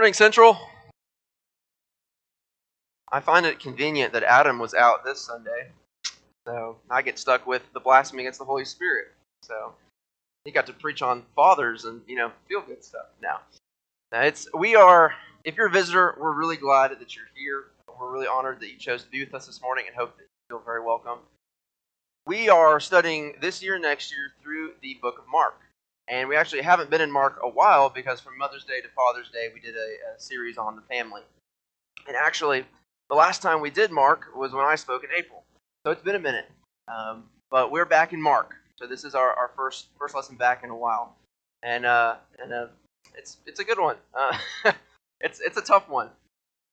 Morning Central. I find it convenient that Adam was out this Sunday, so I get stuck with the blasphemy against the Holy Spirit. So he got to preach on fathers and you know feel good stuff. Now, now it's we are. If you're a visitor, we're really glad that you're here. We're really honored that you chose to be with us this morning, and hope that you feel very welcome. We are studying this year next year through the book of Mark. And we actually haven't been in Mark a while because from Mother's Day to Father's Day, we did a, a series on the family. And actually, the last time we did Mark was when I spoke in April. So it's been a minute. Um, but we're back in Mark. So this is our, our first first lesson back in a while. And uh, and uh, it's it's a good one. Uh, it's it's a tough one.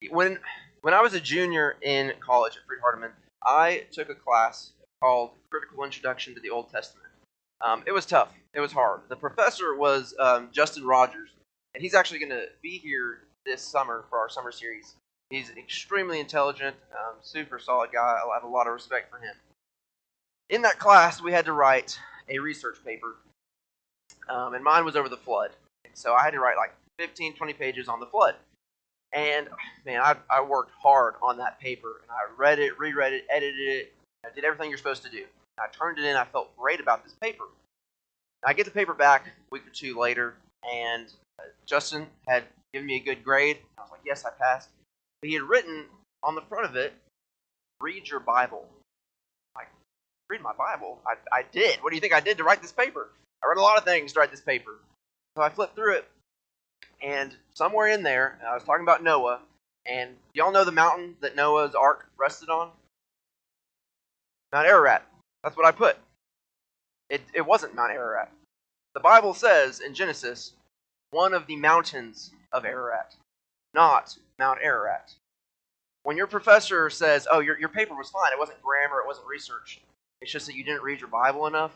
When when I was a junior in college at Freed Hardeman, I took a class called Critical Introduction to the Old Testament. Um, it was tough. It was hard. The professor was um, Justin Rogers, and he's actually going to be here this summer for our summer series. He's extremely intelligent, um, super solid guy. I have a lot of respect for him. In that class, we had to write a research paper, um, and mine was over the flood. So I had to write like 15, 20 pages on the flood. And man, I, I worked hard on that paper, and I read it, reread it, edited it, I did everything you're supposed to do. I turned it in. I felt great about this paper. I get the paper back a week or two later, and uh, Justin had given me a good grade. I was like, yes, I passed. But he had written on the front of it, read your Bible. I'm like, read my Bible? I, I did. What do you think I did to write this paper? I read a lot of things to write this paper. So I flipped through it, and somewhere in there, I was talking about Noah, and y'all know the mountain that Noah's ark rested on? Mount Ararat. That's what I put. It, it wasn't Mount Ararat. The Bible says in Genesis, one of the mountains of Ararat, not Mount Ararat. When your professor says, oh, your, your paper was fine, it wasn't grammar, it wasn't research, it's just that you didn't read your Bible enough,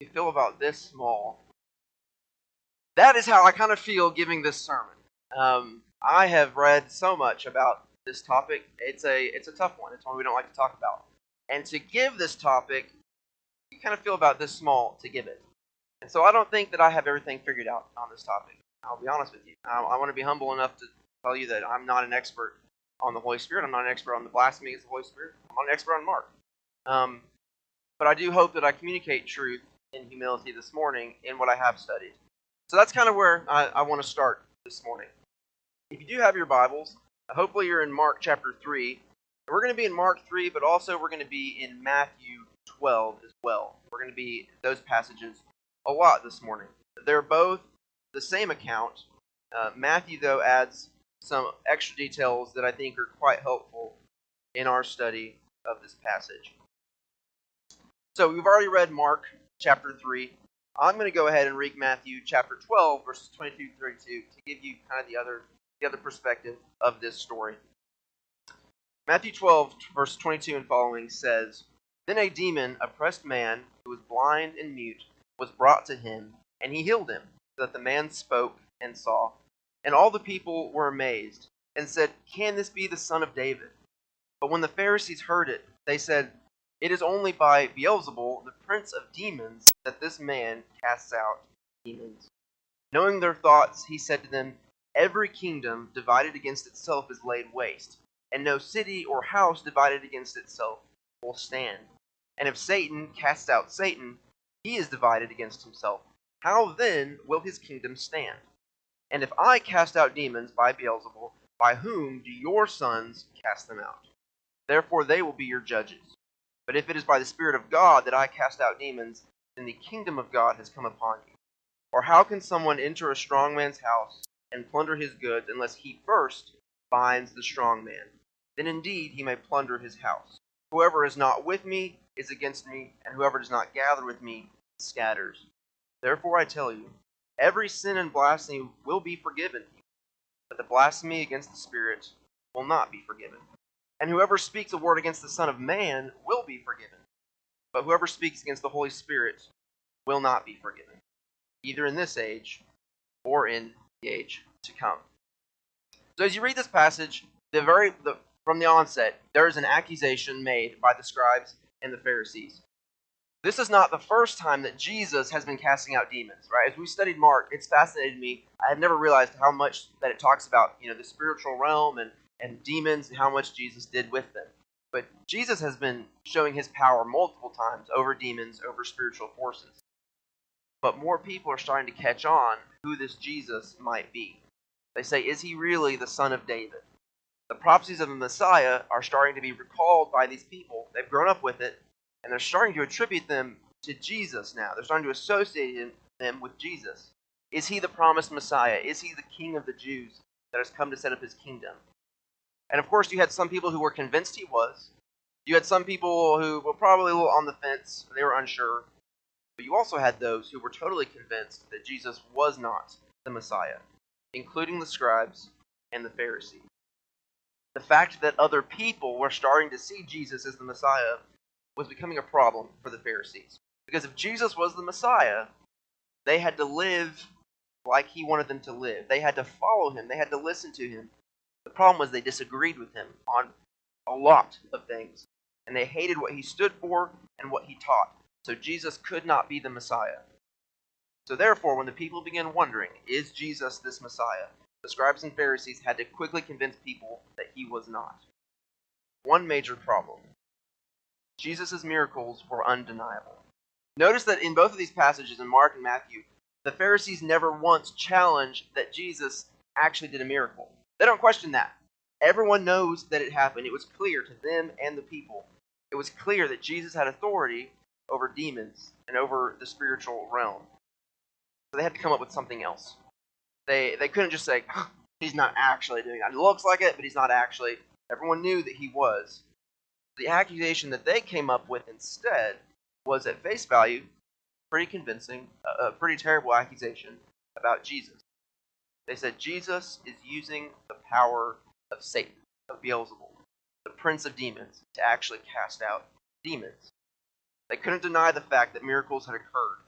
you feel about this small. That is how I kind of feel giving this sermon. Um, I have read so much about this topic. It's a it's a tough one. It's one we don't like to talk about. And to give this topic, you kind of feel about this small to give it. And so I don't think that I have everything figured out on this topic. I'll be honest with you. I, I want to be humble enough to tell you that I'm not an expert on the Holy Spirit. I'm not an expert on the blasphemy of the Holy Spirit. I'm not an expert on Mark. Um, but I do hope that I communicate truth in humility this morning in what I have studied. So that's kind of where I, I want to start this morning. If you do have your Bibles, hopefully you're in Mark chapter 3, we're going to be in Mark 3, but also we're going to be in Matthew 12 as well. We're going to be those passages a lot this morning. They're both the same account. Uh, Matthew, though, adds some extra details that I think are quite helpful in our study of this passage. So we've already read Mark chapter 3. I'm going to go ahead and read Matthew chapter 12, verses 22 to 32, to give you kind of the other, the other perspective of this story. Matthew 12, verse 22 and following says, Then a demon oppressed man who was blind and mute was brought to him, and he healed him, so that the man spoke and saw. And all the people were amazed, and said, Can this be the son of David? But when the Pharisees heard it, they said, It is only by Beelzebul, the prince of demons, that this man casts out demons. Knowing their thoughts, he said to them, Every kingdom divided against itself is laid waste and no city or house divided against itself will stand. And if Satan casts out Satan, he is divided against himself. How then will his kingdom stand? And if I cast out demons by Beelzebul, by whom do your sons cast them out? Therefore they will be your judges. But if it is by the Spirit of God that I cast out demons, then the kingdom of God has come upon you. Or how can someone enter a strong man's house and plunder his goods unless he first binds the strong man? Then indeed he may plunder his house. Whoever is not with me is against me, and whoever does not gather with me scatters. Therefore I tell you, every sin and blasphemy will be forgiven but the blasphemy against the Spirit will not be forgiven. And whoever speaks a word against the Son of Man will be forgiven, but whoever speaks against the Holy Spirit will not be forgiven, either in this age or in the age to come. So as you read this passage, the very the from the onset, there is an accusation made by the scribes and the Pharisees. This is not the first time that Jesus has been casting out demons, right? As we studied Mark, it's fascinated me. I had never realized how much that it talks about, you know, the spiritual realm and, and demons and how much Jesus did with them. But Jesus has been showing his power multiple times over demons, over spiritual forces. But more people are starting to catch on who this Jesus might be. They say, is he really the son of David? The prophecies of the Messiah are starting to be recalled by these people. They've grown up with it, and they're starting to attribute them to Jesus now. They're starting to associate them with Jesus. Is he the promised Messiah? Is he the king of the Jews that has come to set up his kingdom? And of course, you had some people who were convinced he was. You had some people who were probably a little on the fence, they were unsure. But you also had those who were totally convinced that Jesus was not the Messiah, including the scribes and the Pharisees. The fact that other people were starting to see Jesus as the Messiah was becoming a problem for the Pharisees. Because if Jesus was the Messiah, they had to live like he wanted them to live. They had to follow him, they had to listen to him. The problem was they disagreed with him on a lot of things, and they hated what he stood for and what he taught. So Jesus could not be the Messiah. So therefore, when the people began wondering, is Jesus this Messiah? The scribes and Pharisees had to quickly convince people that he was not. One major problem Jesus' miracles were undeniable. Notice that in both of these passages, in Mark and Matthew, the Pharisees never once challenge that Jesus actually did a miracle. They don't question that. Everyone knows that it happened. It was clear to them and the people. It was clear that Jesus had authority over demons and over the spiritual realm. So they had to come up with something else. They they couldn't just say he's not actually doing that. It looks like it, but he's not actually. Everyone knew that he was. The accusation that they came up with instead was at face value pretty convincing, a pretty terrible accusation about Jesus. They said Jesus is using the power of Satan, of Beelzebul, the prince of demons, to actually cast out demons. They couldn't deny the fact that miracles had occurred.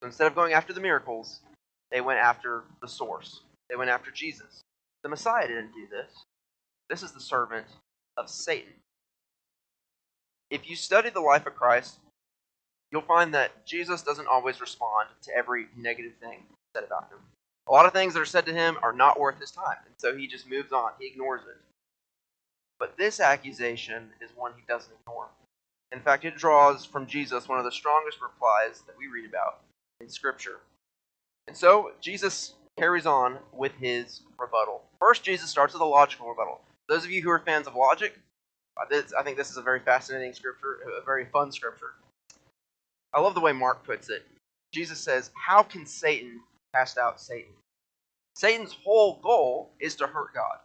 So instead of going after the miracles, they went after the source. They went after Jesus. The Messiah didn't do this. This is the servant of Satan. If you study the life of Christ, you'll find that Jesus doesn't always respond to every negative thing said about him. A lot of things that are said to him are not worth his time, and so he just moves on. He ignores it. But this accusation is one he doesn't ignore. In fact, it draws from Jesus one of the strongest replies that we read about in Scripture. And so Jesus carries on with his rebuttal. First, Jesus starts with a logical rebuttal. Those of you who are fans of logic, I think this is a very fascinating scripture, a very fun scripture. I love the way Mark puts it. Jesus says, How can Satan cast out Satan? Satan's whole goal is to hurt God.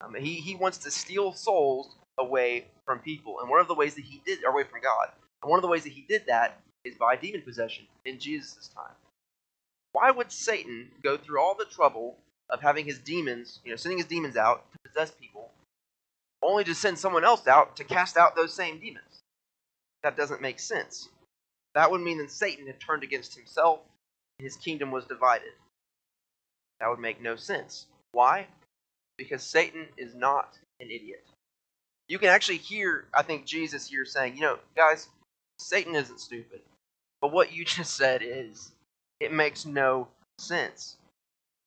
Um, he, he wants to steal souls away from people. And one of the ways that he did, away from God, and one of the ways that he did that is by demon possession in Jesus' time. Why would Satan go through all the trouble of having his demons, you know, sending his demons out to possess people, only to send someone else out to cast out those same demons? That doesn't make sense. That would mean that Satan had turned against himself and his kingdom was divided. That would make no sense. Why? Because Satan is not an idiot. You can actually hear, I think, Jesus here saying, you know, guys, Satan isn't stupid. But what you just said is, it makes no sense.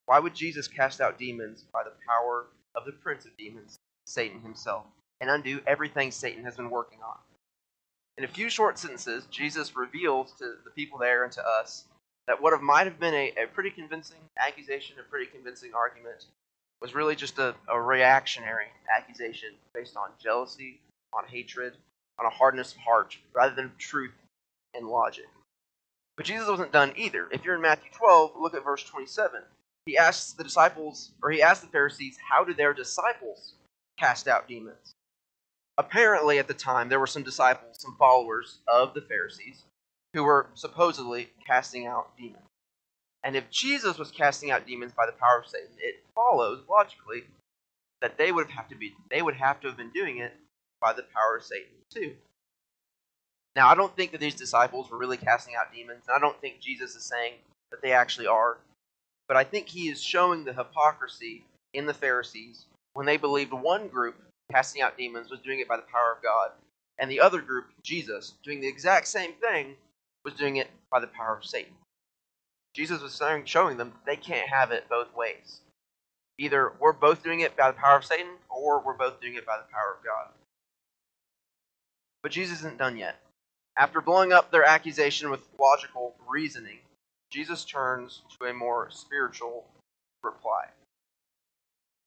Why would Jesus cast out demons by the power of the prince of demons, Satan himself, and undo everything Satan has been working on? In a few short sentences, Jesus reveals to the people there and to us that what might have been a, a pretty convincing accusation, a pretty convincing argument, was really just a, a reactionary accusation based on jealousy, on hatred, on a hardness of heart, rather than truth and logic. But Jesus wasn't done either. If you're in Matthew 12, look at verse 27. He asks the disciples, or he asks the Pharisees, how do their disciples cast out demons? Apparently, at the time, there were some disciples, some followers of the Pharisees, who were supposedly casting out demons. And if Jesus was casting out demons by the power of Satan, it follows logically that they would have to be they would have to have been doing it by the power of Satan too. Now, I don't think that these disciples were really casting out demons, and I don't think Jesus is saying that they actually are. But I think he is showing the hypocrisy in the Pharisees when they believed one group casting out demons was doing it by the power of God, and the other group, Jesus, doing the exact same thing was doing it by the power of Satan. Jesus was showing them they can't have it both ways. Either we're both doing it by the power of Satan, or we're both doing it by the power of God. But Jesus isn't done yet. After blowing up their accusation with logical reasoning, Jesus turns to a more spiritual reply.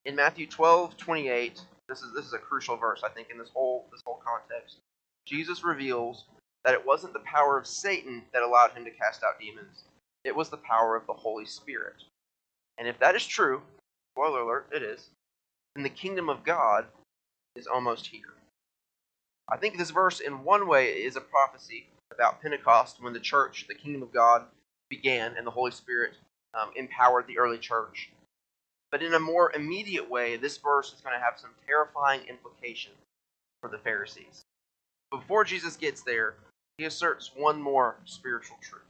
In Matthew 12, 28, this is this is a crucial verse, I think, in this whole this whole context. Jesus reveals that it wasn't the power of Satan that allowed him to cast out demons. It was the power of the Holy Spirit. And if that is true, spoiler alert, it is, then the kingdom of God is almost here. I think this verse, in one way, is a prophecy about Pentecost when the church, the kingdom of God, began and the Holy Spirit um, empowered the early church. But in a more immediate way, this verse is going to have some terrifying implications for the Pharisees. Before Jesus gets there, he asserts one more spiritual truth.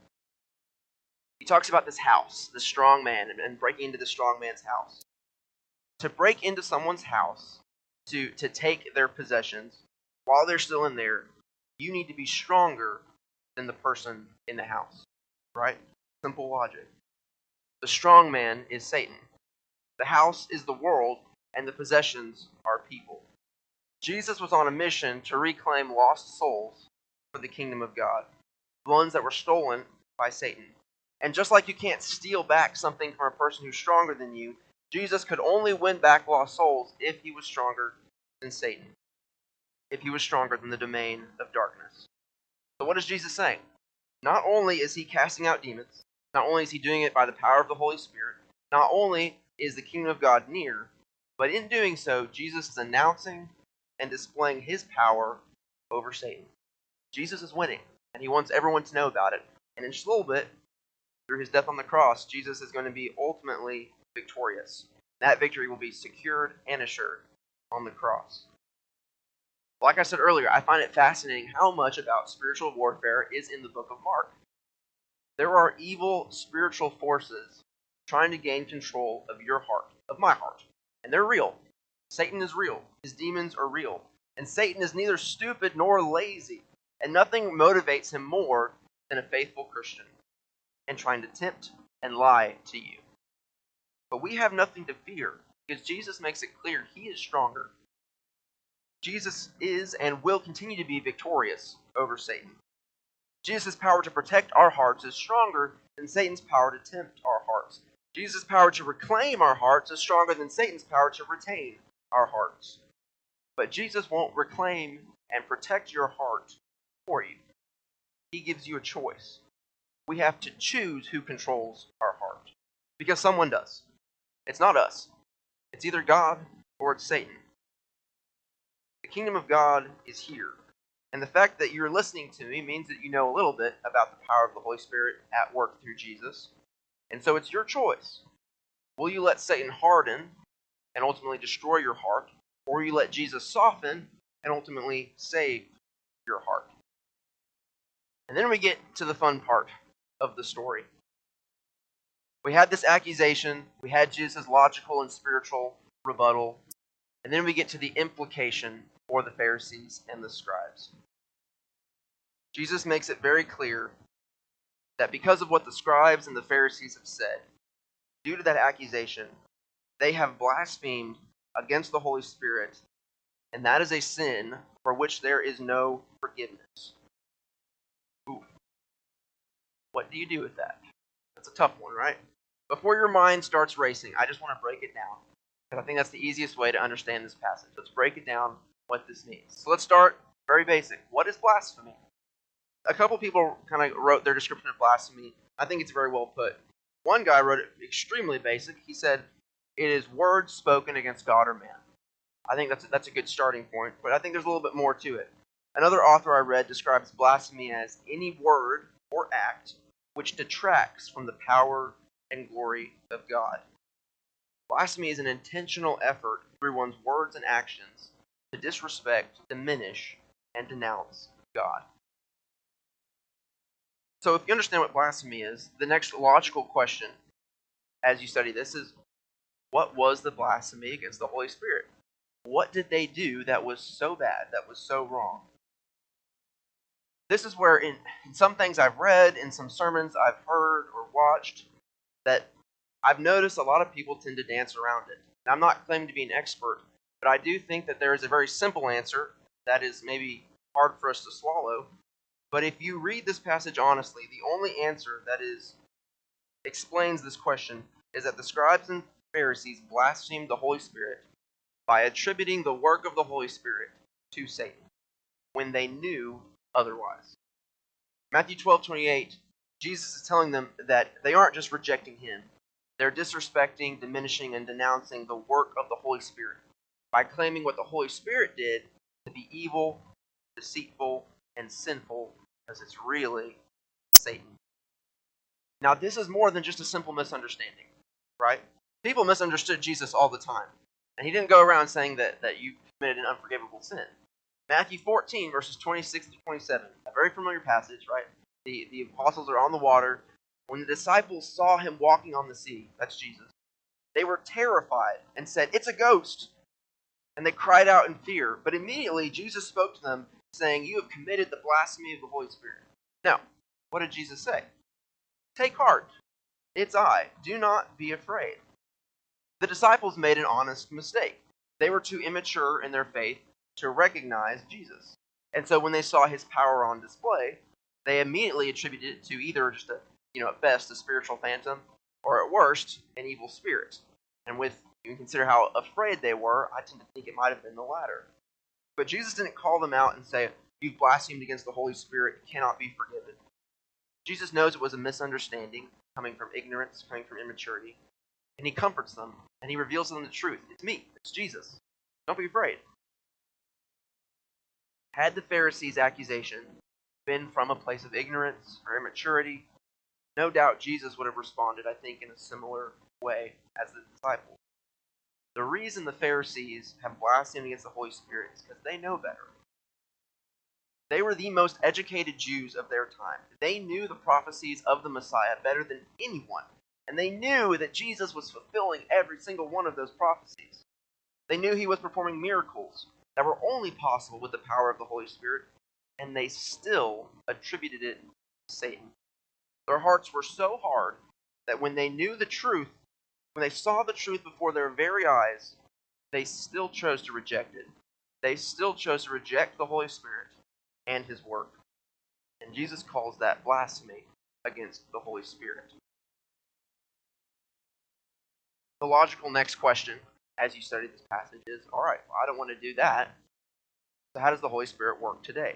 He talks about this house, the strong man, and breaking into the strong man's house. To break into someone's house, to, to take their possessions, while they're still in there, you need to be stronger than the person in the house. Right? Simple logic. The strong man is Satan. The house is the world, and the possessions are people. Jesus was on a mission to reclaim lost souls for the kingdom of God, the ones that were stolen by Satan. And just like you can't steal back something from a person who's stronger than you, Jesus could only win back lost souls if he was stronger than Satan if he was stronger than the domain of darkness. So, what is Jesus saying? Not only is he casting out demons, not only is he doing it by the power of the Holy Spirit, not only is the kingdom of God near, but in doing so, Jesus is announcing and displaying his power over Satan. Jesus is winning, and he wants everyone to know about it. And in just a little bit, through his death on the cross, Jesus is going to be ultimately victorious. That victory will be secured and assured on the cross. Like I said earlier, I find it fascinating how much about spiritual warfare is in the book of Mark. There are evil spiritual forces trying to gain control of your heart, of my heart. And they're real. Satan is real. His demons are real. And Satan is neither stupid nor lazy. And nothing motivates him more than a faithful Christian and trying to tempt and lie to you. But we have nothing to fear because Jesus makes it clear he is stronger Jesus is and will continue to be victorious over Satan. Jesus' power to protect our hearts is stronger than Satan's power to tempt our hearts. Jesus' power to reclaim our hearts is stronger than Satan's power to retain our hearts. But Jesus won't reclaim and protect your heart for you. He gives you a choice. We have to choose who controls our heart. Because someone does. It's not us. It's either God or it's Satan kingdom of God is here. And the fact that you're listening to me means that you know a little bit about the power of the Holy Spirit at work through Jesus. And so it's your choice. Will you let Satan harden and ultimately destroy your heart, or you let Jesus soften and ultimately save your heart? And then we get to the fun part of the story. We had this accusation, we had Jesus' logical and spiritual rebuttal, and then we get to the implication for the Pharisees and the scribes. Jesus makes it very clear that because of what the scribes and the Pharisees have said, due to that accusation, they have blasphemed against the Holy Spirit, and that is a sin for which there is no forgiveness. Ooh. What do you do with that? That's a tough one, right? Before your mind starts racing, I just want to break it down. Because I think that's the easiest way to understand this passage. Let's break it down what this means. So let's start very basic. What is blasphemy? A couple people kind of wrote their description of blasphemy. I think it's very well put. One guy wrote it extremely basic. He said, It is words spoken against God or man. I think that's a, that's a good starting point, but I think there's a little bit more to it. Another author I read describes blasphemy as any word or act which detracts from the power and glory of God. Blasphemy is an intentional effort through one's words and actions to disrespect, diminish, and denounce God. So, if you understand what blasphemy is, the next logical question as you study this is what was the blasphemy against the Holy Spirit? What did they do that was so bad, that was so wrong? this is where, in, in some things I've read, in some sermons I've heard or watched, that I've noticed a lot of people tend to dance around it. Now, I'm not claiming to be an expert, but I do think that there is a very simple answer that is maybe hard for us to swallow. But if you read this passage honestly, the only answer that is explains this question is that the scribes and Pharisees blasphemed the Holy Spirit by attributing the work of the Holy Spirit to Satan when they knew otherwise. Matthew 12 28, Jesus is telling them that they aren't just rejecting him, they're disrespecting, diminishing, and denouncing the work of the Holy Spirit by claiming what the Holy Spirit did to be evil, deceitful, and sinful because it's really Satan. Now, this is more than just a simple misunderstanding, right? People misunderstood Jesus all the time. And he didn't go around saying that, that you committed an unforgivable sin. Matthew 14, verses 26 to 27, a very familiar passage, right? The, the apostles are on the water. When the disciples saw him walking on the sea, that's Jesus, they were terrified and said, It's a ghost. And they cried out in fear. But immediately Jesus spoke to them, saying, You have committed the blasphemy of the Holy Spirit. Now, what did Jesus say? Take heart. It's I. Do not be afraid. The disciples made an honest mistake. They were too immature in their faith to recognize Jesus. And so when they saw his power on display, they immediately attributed it to either just a, you know, at best a spiritual phantom, or at worst, an evil spirit. And with you consider how afraid they were, I tend to think it might have been the latter. But Jesus didn't call them out and say, You've blasphemed against the Holy Spirit, you cannot be forgiven. Jesus knows it was a misunderstanding coming from ignorance, coming from immaturity, and he comforts them and he reveals to them the truth. It's me, it's Jesus. Don't be afraid. Had the Pharisees' accusation been from a place of ignorance or immaturity, no doubt Jesus would have responded, I think, in a similar way as the disciples. The reason the Pharisees have blasphemed against the Holy Spirit is because they know better. They were the most educated Jews of their time. They knew the prophecies of the Messiah better than anyone. And they knew that Jesus was fulfilling every single one of those prophecies. They knew he was performing miracles that were only possible with the power of the Holy Spirit, and they still attributed it to Satan. Their hearts were so hard that when they knew the truth, when they saw the truth before their very eyes, they still chose to reject it. They still chose to reject the Holy Spirit and his work. And Jesus calls that blasphemy against the Holy Spirit. The logical next question as you study this passage is all right, well, I don't want to do that. So, how does the Holy Spirit work today?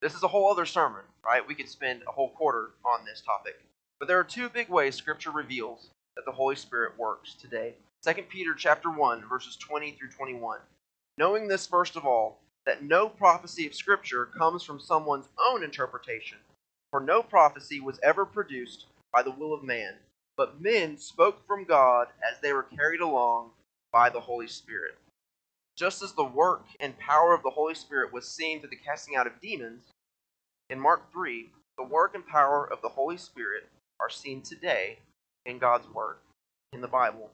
This is a whole other sermon, right? We could spend a whole quarter on this topic. But there are two big ways Scripture reveals that the Holy Spirit works today. 2 Peter chapter 1, verses 20 through 21. Knowing this, first of all, that no prophecy of Scripture comes from someone's own interpretation, for no prophecy was ever produced by the will of man, but men spoke from God as they were carried along by the Holy Spirit. Just as the work and power of the Holy Spirit was seen through the casting out of demons, in Mark 3, the work and power of the Holy Spirit are seen today in God's Word, in the Bible.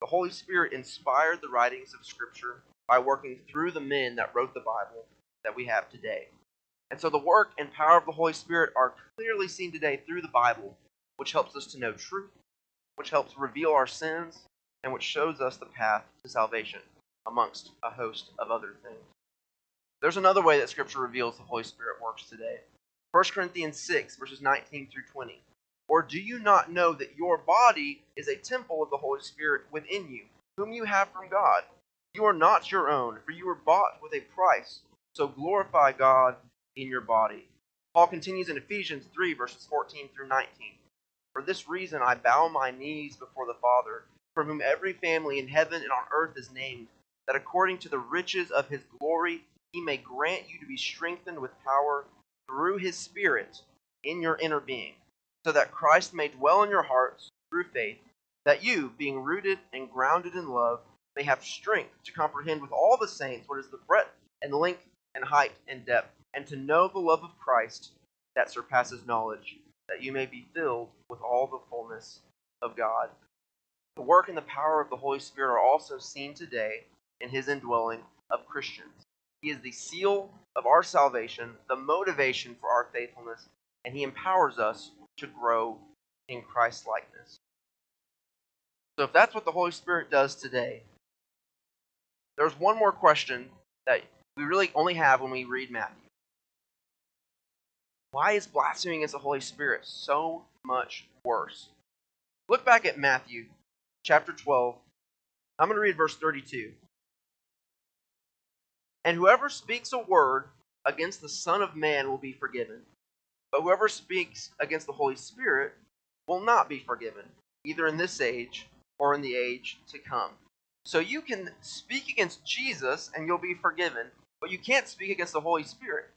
The Holy Spirit inspired the writings of Scripture by working through the men that wrote the Bible that we have today. And so the work and power of the Holy Spirit are clearly seen today through the Bible, which helps us to know truth, which helps reveal our sins, and which shows us the path to salvation, amongst a host of other things. There's another way that Scripture reveals the Holy Spirit works today. 1 Corinthians 6, verses 19 through 20. Or do you not know that your body is a temple of the Holy Spirit within you, whom you have from God? You are not your own, for you were bought with a price. So glorify God in your body. Paul continues in Ephesians 3, verses 14 through 19. For this reason I bow my knees before the Father, from whom every family in heaven and on earth is named, that according to the riches of his glory he may grant you to be strengthened with power through his Spirit in your inner being, so that Christ may dwell in your hearts through faith, that you, being rooted and grounded in love, may have strength to comprehend with all the saints what is the breadth and length and height and depth, and to know the love of Christ that surpasses knowledge, that you may be filled with all the fullness of God. The work and the power of the Holy Spirit are also seen today in his indwelling of Christians. He is the seal of our salvation, the motivation for our faithfulness, and He empowers us to grow in Christ likeness. So, if that's what the Holy Spirit does today, there's one more question that we really only have when we read Matthew. Why is blaspheming against the Holy Spirit so much worse? Look back at Matthew chapter 12. I'm going to read verse 32. And whoever speaks a word against the Son of Man will be forgiven. But whoever speaks against the Holy Spirit will not be forgiven, either in this age or in the age to come. So you can speak against Jesus and you'll be forgiven, but you can't speak against the Holy Spirit.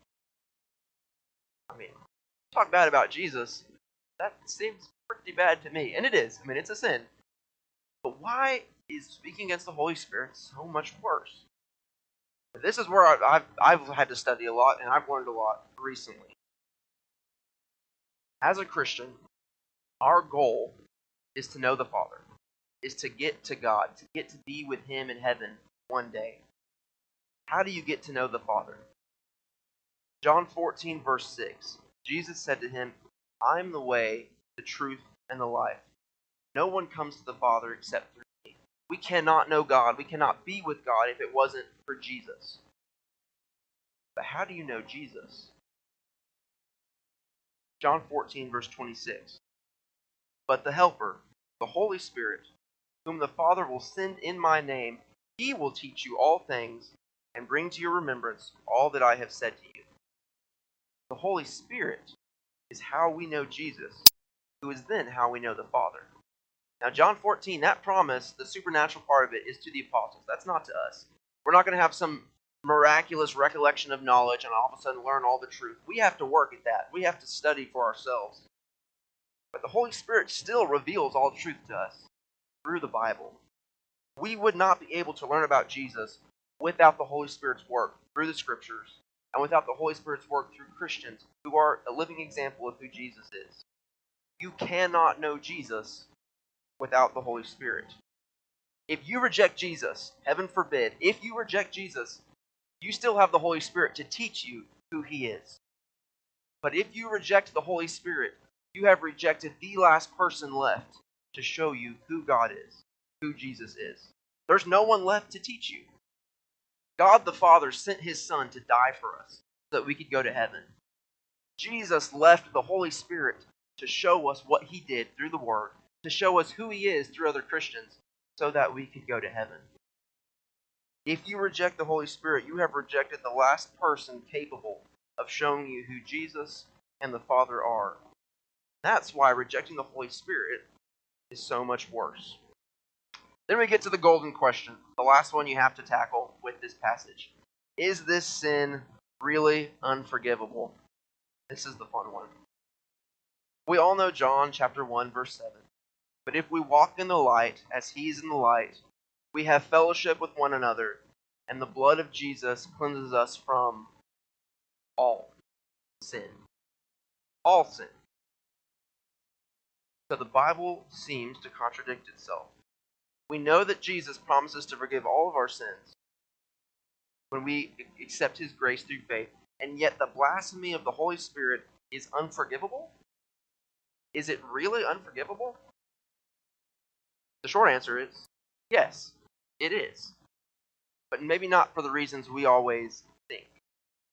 I mean, talk bad about Jesus, that seems pretty bad to me. And it is. I mean, it's a sin. But why is speaking against the Holy Spirit so much worse? This is where I've, I've had to study a lot, and I've learned a lot recently. As a Christian, our goal is to know the Father, is to get to God, to get to be with Him in heaven one day. How do you get to know the Father? John 14, verse 6. Jesus said to him, I'm the way, the truth, and the life. No one comes to the Father except through me. We cannot know God. We cannot be with God if it wasn't for Jesus. But how do you know Jesus? John 14, verse 26. But the Helper, the Holy Spirit, whom the Father will send in my name, he will teach you all things and bring to your remembrance all that I have said to you. The Holy Spirit is how we know Jesus, who is then how we know the Father. Now, John 14, that promise, the supernatural part of it, is to the apostles. That's not to us. We're not going to have some miraculous recollection of knowledge and all of a sudden learn all the truth. We have to work at that. We have to study for ourselves. But the Holy Spirit still reveals all truth to us through the Bible. We would not be able to learn about Jesus without the Holy Spirit's work through the Scriptures and without the Holy Spirit's work through Christians who are a living example of who Jesus is. You cannot know Jesus without the Holy Spirit. If you reject Jesus, heaven forbid, if you reject Jesus, you still have the Holy Spirit to teach you who He is. But if you reject the Holy Spirit, you have rejected the last person left to show you who God is, who Jesus is. There's no one left to teach you. God the Father sent his Son to die for us so that we could go to heaven. Jesus left the Holy Spirit to show us what he did through the Word, to show us who he is through other Christians, so that we could go to heaven. If you reject the Holy Spirit, you have rejected the last person capable of showing you who Jesus and the Father are. That's why rejecting the Holy Spirit is so much worse. Then we get to the golden question, the last one you have to tackle with this passage. Is this sin really unforgivable? This is the fun one. We all know John chapter 1 verse 7. But if we walk in the light as he is in the light, we have fellowship with one another, and the blood of Jesus cleanses us from all sin. All sin. So the Bible seems to contradict itself. We know that Jesus promises to forgive all of our sins when we accept his grace through faith, and yet the blasphemy of the Holy Spirit is unforgivable? Is it really unforgivable? The short answer is yes, it is. But maybe not for the reasons we always think.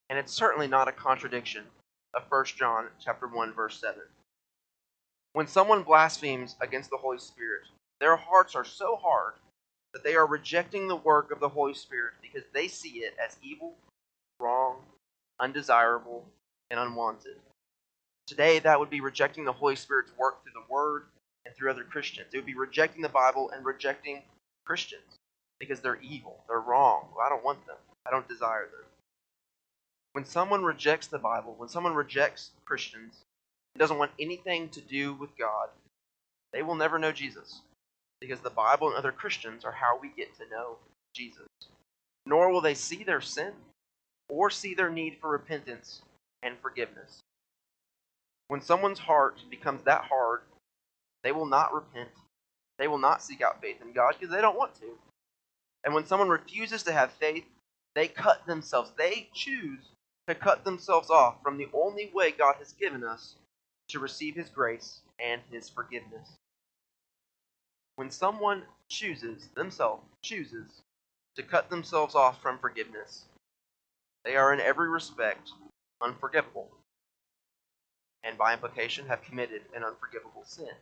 And it's certainly not a contradiction of 1 John chapter 1 verse 7. When someone blasphemes against the Holy Spirit, their hearts are so hard that they are rejecting the work of the Holy Spirit because they see it as evil, wrong, undesirable, and unwanted. Today, that would be rejecting the Holy Spirit's work through the Word and through other Christians. It would be rejecting the Bible and rejecting Christians because they're evil, they're wrong. I don't want them, I don't desire them. When someone rejects the Bible, when someone rejects Christians, doesn't want anything to do with God, they will never know Jesus. Because the Bible and other Christians are how we get to know Jesus. Nor will they see their sin or see their need for repentance and forgiveness. When someone's heart becomes that hard, they will not repent. They will not seek out faith in God because they don't want to. And when someone refuses to have faith They cut themselves. They choose to cut themselves off from the only way God has given us to receive His grace and His forgiveness. When someone chooses, themselves chooses, to cut themselves off from forgiveness, they are in every respect unforgivable, and by implication have committed an unforgivable sin.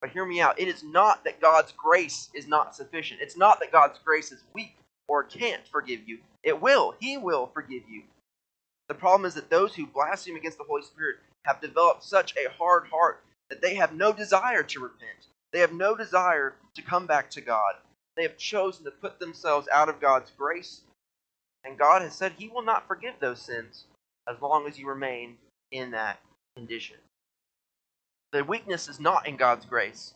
But hear me out. It is not that God's grace is not sufficient. It's not that God's grace is weak or can't forgive you. It will. He will forgive you. The problem is that those who blaspheme against the Holy Spirit have developed such a hard heart that they have no desire to repent. They have no desire to come back to God. They have chosen to put themselves out of God's grace. And God has said He will not forgive those sins as long as you remain in that condition. The weakness is not in God's grace,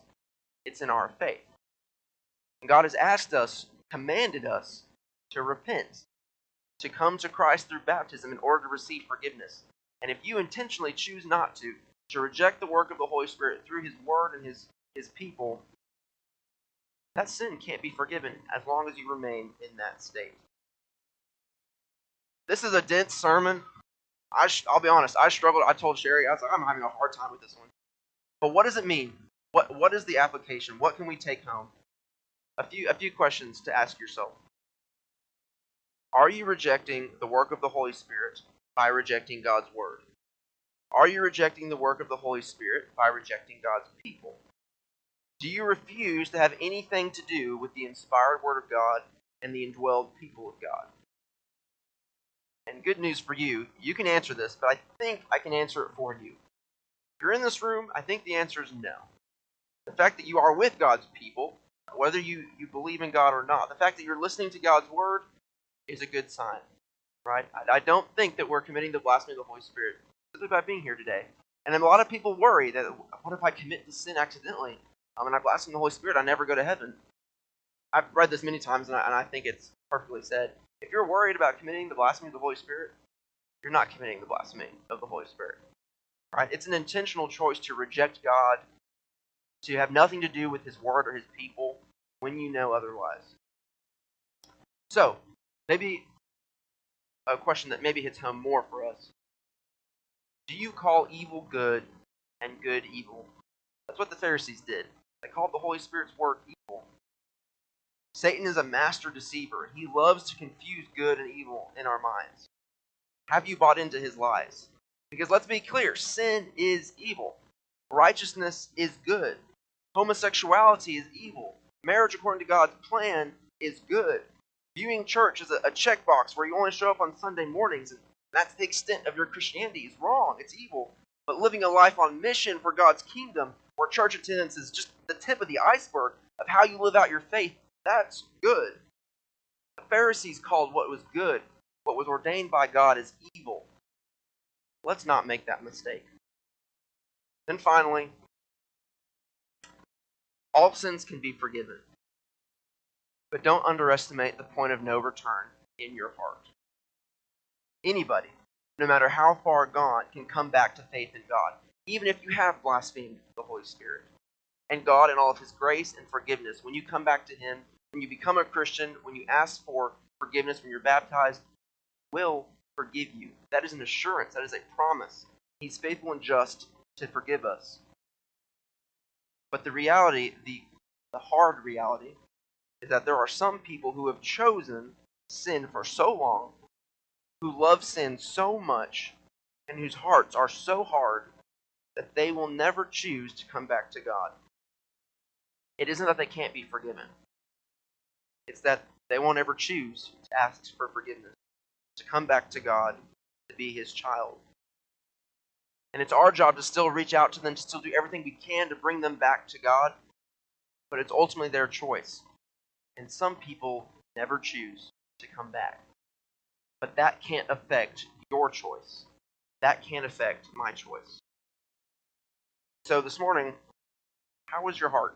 it's in our faith. And God has asked us, commanded us to repent, to come to Christ through baptism in order to receive forgiveness. And if you intentionally choose not to, to reject the work of the Holy Spirit through His Word and His, His people, that sin can't be forgiven as long as you remain in that state. This is a dense sermon. I will be honest, I struggled. I told Sherry, I was like, I'm having a hard time with this one. But what does it mean? What what is the application? What can we take home? A few a few questions to ask yourself. Are you rejecting the work of the Holy Spirit by rejecting God's word? Are you rejecting the work of the Holy Spirit by rejecting God's people? Do you refuse to have anything to do with the inspired word of God and the indwelled people of God? And good news for you, you can answer this, but I think I can answer it for you you're in this room, I think the answer is no. The fact that you are with God's people, whether you, you believe in God or not, the fact that you're listening to God's word is a good sign, right? I, I don't think that we're committing the blasphemy of the Holy Spirit simply by being here today. And a lot of people worry that what if I commit the sin accidentally um, and I blaspheme the Holy Spirit, I never go to heaven. I've read this many times and I, and I think it's perfectly said. If you're worried about committing the blasphemy of the Holy Spirit, you're not committing the blasphemy of the Holy Spirit. Right? It's an intentional choice to reject God, to have nothing to do with His Word or His people when you know otherwise. So, maybe a question that maybe hits home more for us. Do you call evil good and good evil? That's what the Pharisees did. They called the Holy Spirit's work evil. Satan is a master deceiver. He loves to confuse good and evil in our minds. Have you bought into his lies? Because let's be clear sin is evil, righteousness is good, homosexuality is evil, marriage according to God's plan is good. Viewing church as a, a checkbox where you only show up on Sunday mornings and that's the extent of your Christianity is wrong. It's evil. But living a life on mission for God's kingdom, where church attendance is just the tip of the iceberg of how you live out your faith, that's good. The Pharisees called what was good, what was ordained by God, as evil. Let's not make that mistake. Then finally, all sins can be forgiven. But don't underestimate the point of no return in your heart. Anybody, no matter how far gone, can come back to faith in God, even if you have blasphemed the Holy Spirit. And God, in all of His grace and forgiveness, when you come back to Him, when you become a Christian, when you ask for forgiveness, when you're baptized, will forgive you. That is an assurance, that is a promise. He's faithful and just to forgive us. But the reality, the, the hard reality, is that there are some people who have chosen sin for so long, who love sin so much, and whose hearts are so hard that they will never choose to come back to God. It isn't that they can't be forgiven, it's that they won't ever choose to ask for forgiveness to come back to God, to be His child. And it's our job to still reach out to them, to still do everything we can to bring them back to God, but it's ultimately their choice. And some people never choose to come back. But that can't affect your choice. That can't affect my choice. So this morning, how was your heart?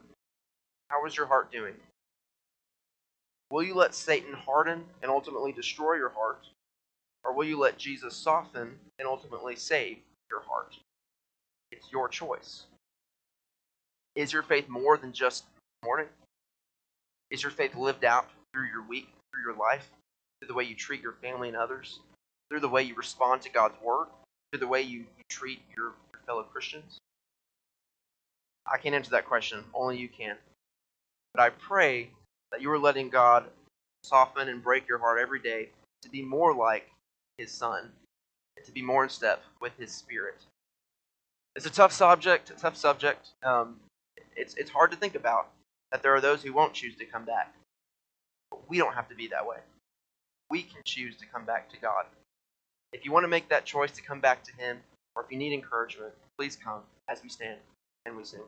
How was your heart doing? Will you let Satan harden and ultimately destroy your heart? Or will you let Jesus soften and ultimately save your heart? It's your choice. Is your faith more than just morning? Is your faith lived out through your week, through your life? through the way you treat your family and others, through the way you respond to God's word, through the way you, you treat your, your fellow Christians? I can't answer that question. Only you can. But I pray that you are letting God soften and break your heart every day to be more like His Son, to be more in step with His Spirit. It's a tough subject. A tough subject. Um, it's it's hard to think about that there are those who won't choose to come back. But we don't have to be that way. We can choose to come back to God. If you want to make that choice to come back to Him, or if you need encouragement, please come as we stand and we sing.